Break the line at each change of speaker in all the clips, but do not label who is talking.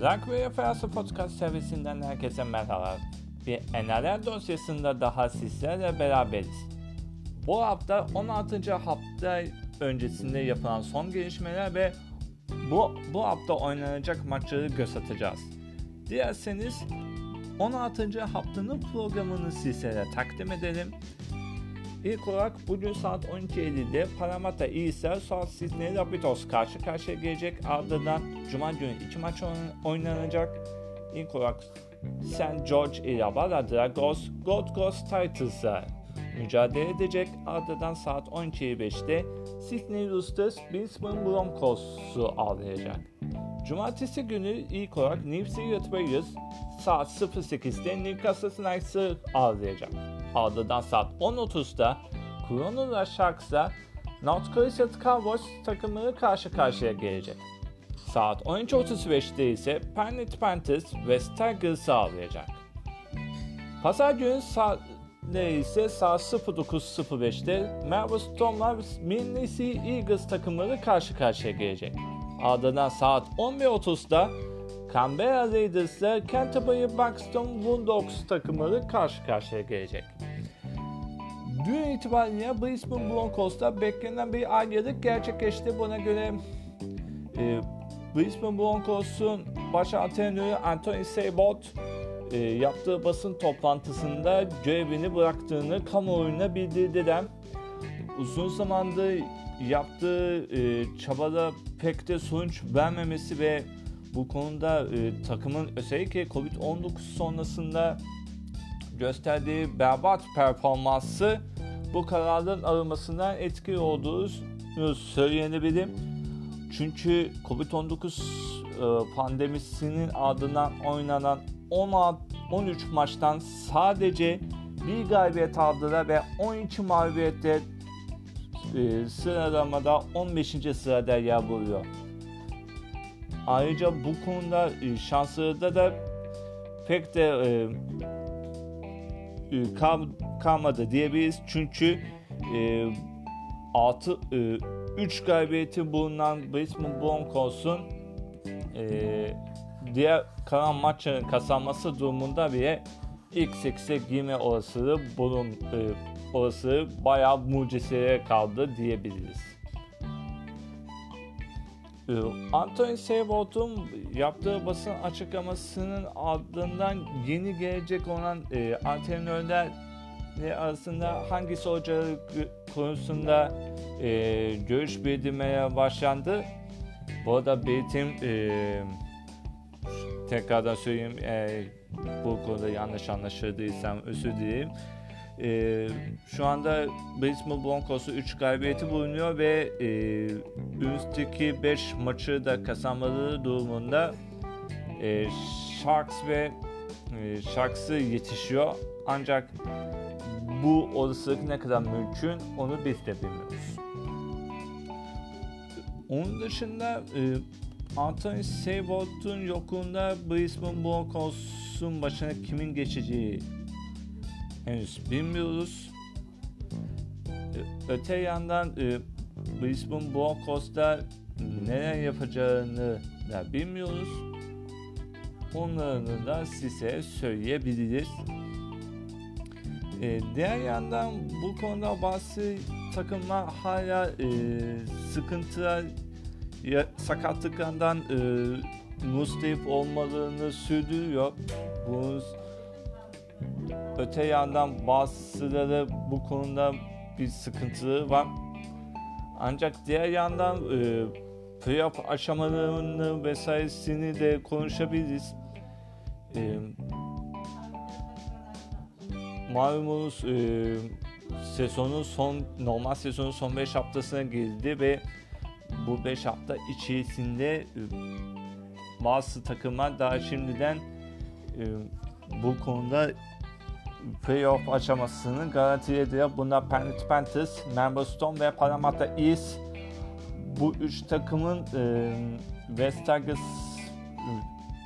Rock Referansı Podcast servisinden herkese merhaba. Bir NRL dosyasında daha sizlerle beraberiz. Bu hafta 16. hafta öncesinde yapılan son gelişmeler ve bu, bu hafta oynanacak maçları göz atacağız. Dilerseniz 16. haftanın programını sizlere takdim edelim. İlk olarak bugün saat 12.50'de Parramatta East'ler South Sydney Rapidos karşı karşıya gelecek. Ardından Cuma günü iki maç oynanacak. İlk olarak St. George ile Barra Dragos Gold Coast Titles'a mücadele edecek. Ardından saat 12.25'te Sydney Roosters Brisbane Broncos'u ağırlayacak. Cumartesi günü ilk olarak New Zealand Warriors saat 08'de Newcastle Knights'ı ağırlayacak. Ardından saat 10.30'da Cronulla Sharks'la North Coast Cowboys takımları karşı karşıya gelecek. Saat 13.35'te ise Penrith Panthers West Tigers'ı ağırlayacak. Pazar günü saat ise saat 09.05'te Melbourne Storm'la Manly Eagles takımları karşı karşıya gelecek. Ardından saat 11.30'da Canberra Raiders ile Canterbury Buxton Bulldogs takımları karşı karşıya gelecek. Dün itibariyle Brisbane Broncos'ta beklenen bir ayrılık gerçekleşti. Buna göre e, Brisbane Broncos'un baş antrenörü Anthony Seibot e, yaptığı basın toplantısında görevini bıraktığını kamuoyuna bildirdiler. Uzun zamandır yaptığı e, çabada pek de sonuç vermemesi ve bu konuda e, takımın özellikle Covid-19 sonrasında gösterdiği berbat performansı bu kararın alınmasından etkili olduğunu söyleyebilirim. Çünkü Covid-19 e, pandemisinin ardından oynanan 16, 13 maçtan sadece bir galibiyet aldılar ve 12 mağlubiyette e, sıralamada 15. sırada yer buluyor. Ayrıca bu konuda e, da pek de e, e, kal, kalmadı diyebiliriz. Çünkü e, 6 e, 3 galibiyeti bulunan Brisbane Broncos'un e, diğer kalan maçların kazanması durumunda bile ilk 8'e girme olasılığı bulun e, olasılığı bayağı mucizeye kaldı diyebiliriz. E, Anthony Seibold'un yaptığı basın açıklamasının ardından yeni gelecek olan e, antrenörler arasında hangisi olacağı konusunda e, görüş bildirmeye başlandı. Bu arada belirteyim e, tekrardan söyleyeyim e, bu konuda yanlış anlaşıldıysam özür dileyim. E, şu anda Brisbane Broncos'u 3 galibiyeti bulunuyor ve e, önümüzdeki 5 maçı da kazanmaları durumunda e, Sharks ve e, Sharks'ı yetişiyor. Ancak bu olasılık ne kadar mümkün onu biz de bilmiyoruz. Onun dışında e, Anthony Seibold'un yokluğunda Brisbane Broncos'un başına kimin geçeceği henüz bilmiyoruz. E, öte yandan e, Brisbane Broncos'ta neler yapacağını da bilmiyoruz. Onları da size söyleyebiliriz. E, diğer yandan bu konuda bazı takımlar hala e, sıkıntılar ya, sakatlıklardan e, muzdarip olmalarını sürdürüyor. Bunun öte yandan bazıları bu konuda bir sıkıntıları var. Ancak diğer yandan e, playoff aşamalarını vesairesini de konuşabiliriz. E, malumunuz e, sezonun son normal sezonun son 5 haftasına girdi ve bu 5 hafta içerisinde e, bazı takımlar daha şimdiden e, bu konuda playoff aşamasını garanti ediyor. Bunlar Penrith Panthers, Melbourne Storm ve Parramatta East. Bu üç takımın e, West Tigers,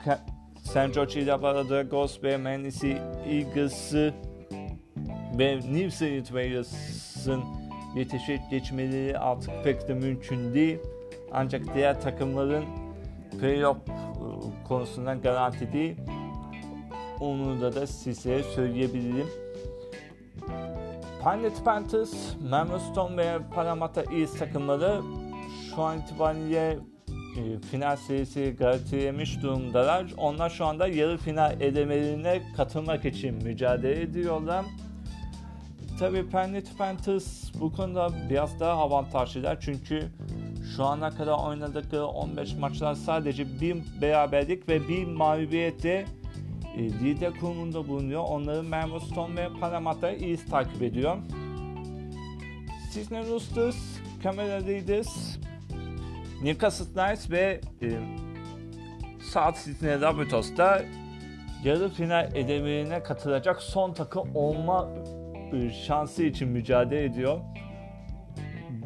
e, St. George Illawarra Dragons ve Manly Eagles'ı ve New Zealand Warriors'ın yetişip geçmeleri artık pek de mümkün değil. Ancak diğer takımların playoff konusunda garanti değil. Onu da da size söyleyebilirim. Pilot Panthers, Stone ve Parramatta East takımları şu an itibariyle e, final serisi garantilemiş durumdalar. Onlar şu anda yarı final elemelerine katılmak için mücadele ediyorlar. Tabii Penrith Panthers bu konuda biraz daha avantajlılar çünkü şu ana kadar oynadıkları 15 maçlar sadece bir beraberlik ve bir mağlubiyetle lider konumunda bulunuyor. Onları Melbourne Stone ve Parramatta East takip ediyor. Sydney Roosters, Canberra Raiders, Newcastle Knights ve e, South Sydney Rabbitohs'ta yarı final elemelerine katılacak son takım olma e, şansı için mücadele ediyor.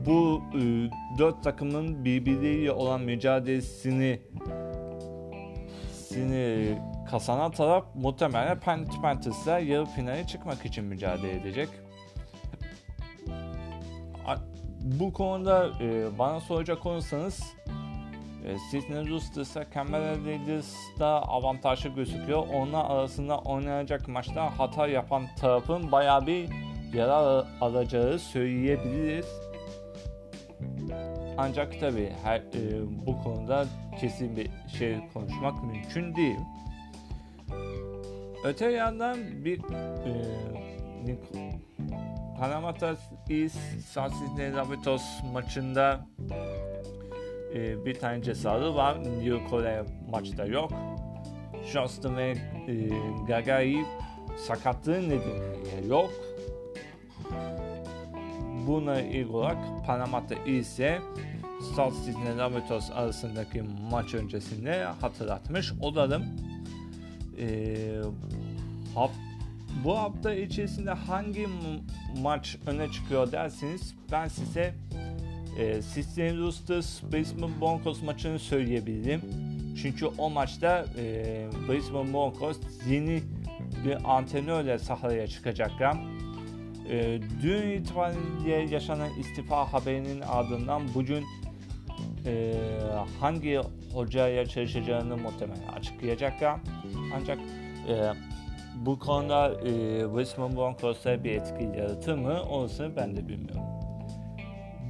Bu e, dört takımın birbiriyle olan mücadelesini sini kazanan taraf muhtemelen Penrith Panthers'la yarı finale çıkmak için mücadele edecek. Bu konuda e, bana soracak olursanız e, Sydney Roosters'a Canberra Raiders'da avantajlı gözüküyor. Onlar arasında oynanacak maçta hata yapan tarafın bayağı bir yarar alacağı söyleyebiliriz. Ancak tabi her, e, bu konuda kesin bir şey konuşmak mümkün değil. Öte yandan bir e, South Sydney Rabbitohs maçında e, bir tane cesadı var. New Kore maçta yok. Johnston ve e, Gagai sakatlığı nedeniyle yok. Buna ilk olarak Panama'da ise South Sydney Rabbitohs arasındaki maç öncesinde hatırlatmış olalım. Ee, hap, bu hafta içerisinde hangi maç öne çıkıyor derseniz ben size e, Sydney Roosters Brisbane Broncos maçını söyleyebilirim. Çünkü o maçta e, Brisbane Broncos yeni bir antrenörle sahaya çıkacaklar. E, dün itibariyle yaşanan istifa haberinin ardından bugün e, hangi hocaya çalışacağını muhtemelen açıklayacaklar. Ancak e, bu konuda e, Brisbane Broncos'a bir etki yaratır mı? Orasını ben de bilmiyorum.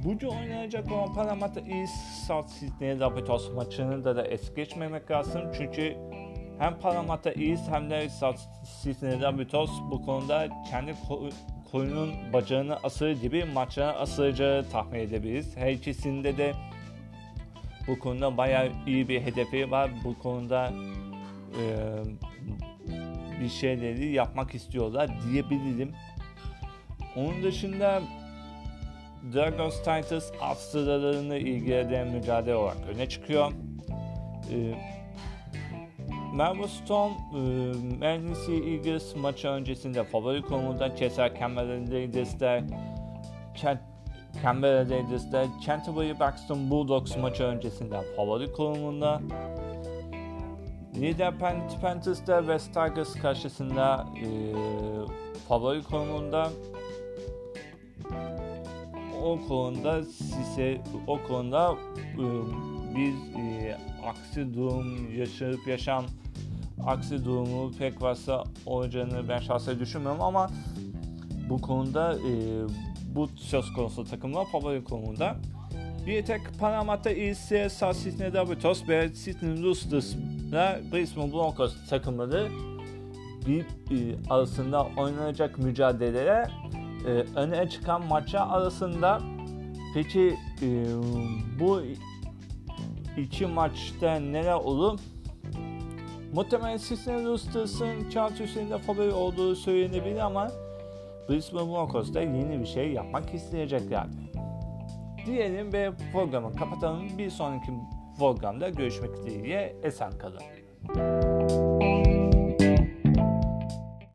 Bugün oynanacak olan Parramatta East South Sydney Rabbitohs maçını da, da es geçmemek lazım. Çünkü hem Parramatta East hem de South Sydney Rabbitohs bu konuda kendi koyunun bacağını asır gibi maçlara asılacağı tahmin edebiliriz. Her ikisinde de bu konuda bayağı iyi bir hedefi var. Bu konuda e, bir şeyleri yapmak istiyorlar diyebilirim. Onun dışında Dragons Titans Astralarını ilgilenen mücadele olarak öne çıkıyor. E, Melbourne Storm, e, Eagles maçı öncesinde favori konumunda keser Canberra Raiders'te Canberra Raiders'te Canterbury Buxton Bulldogs maçı öncesinde favori konumunda Lider Panthers'da West Tigers karşısında e, favori konumunda o konuda size o konuda e, bir e, aksi durum yaşayıp yaşam aksi durumu pek varsa olacağını ben şahsen düşünmüyorum ama bu konuda e, bu söz konusu takımlar favori konumunda. Bir tek Panama'da ise South Sydney Rabbitohs ve Sydney Roosters ile Brisbane Broncos takımları bir e, arasında oynanacak mücadelelere e, öne çıkan maça arasında peki e, bu iki maçta neler olur? Muhtemelen Sydney Roosters'ın kağıt üzerinde favori olduğu söylenebilir ama Brisbane Broncos da yeni bir şey yapmak isteyeceklerdir. Diyelim ve programı kapatalım. Bir sonraki programda görüşmek dileğiyle esen kalın.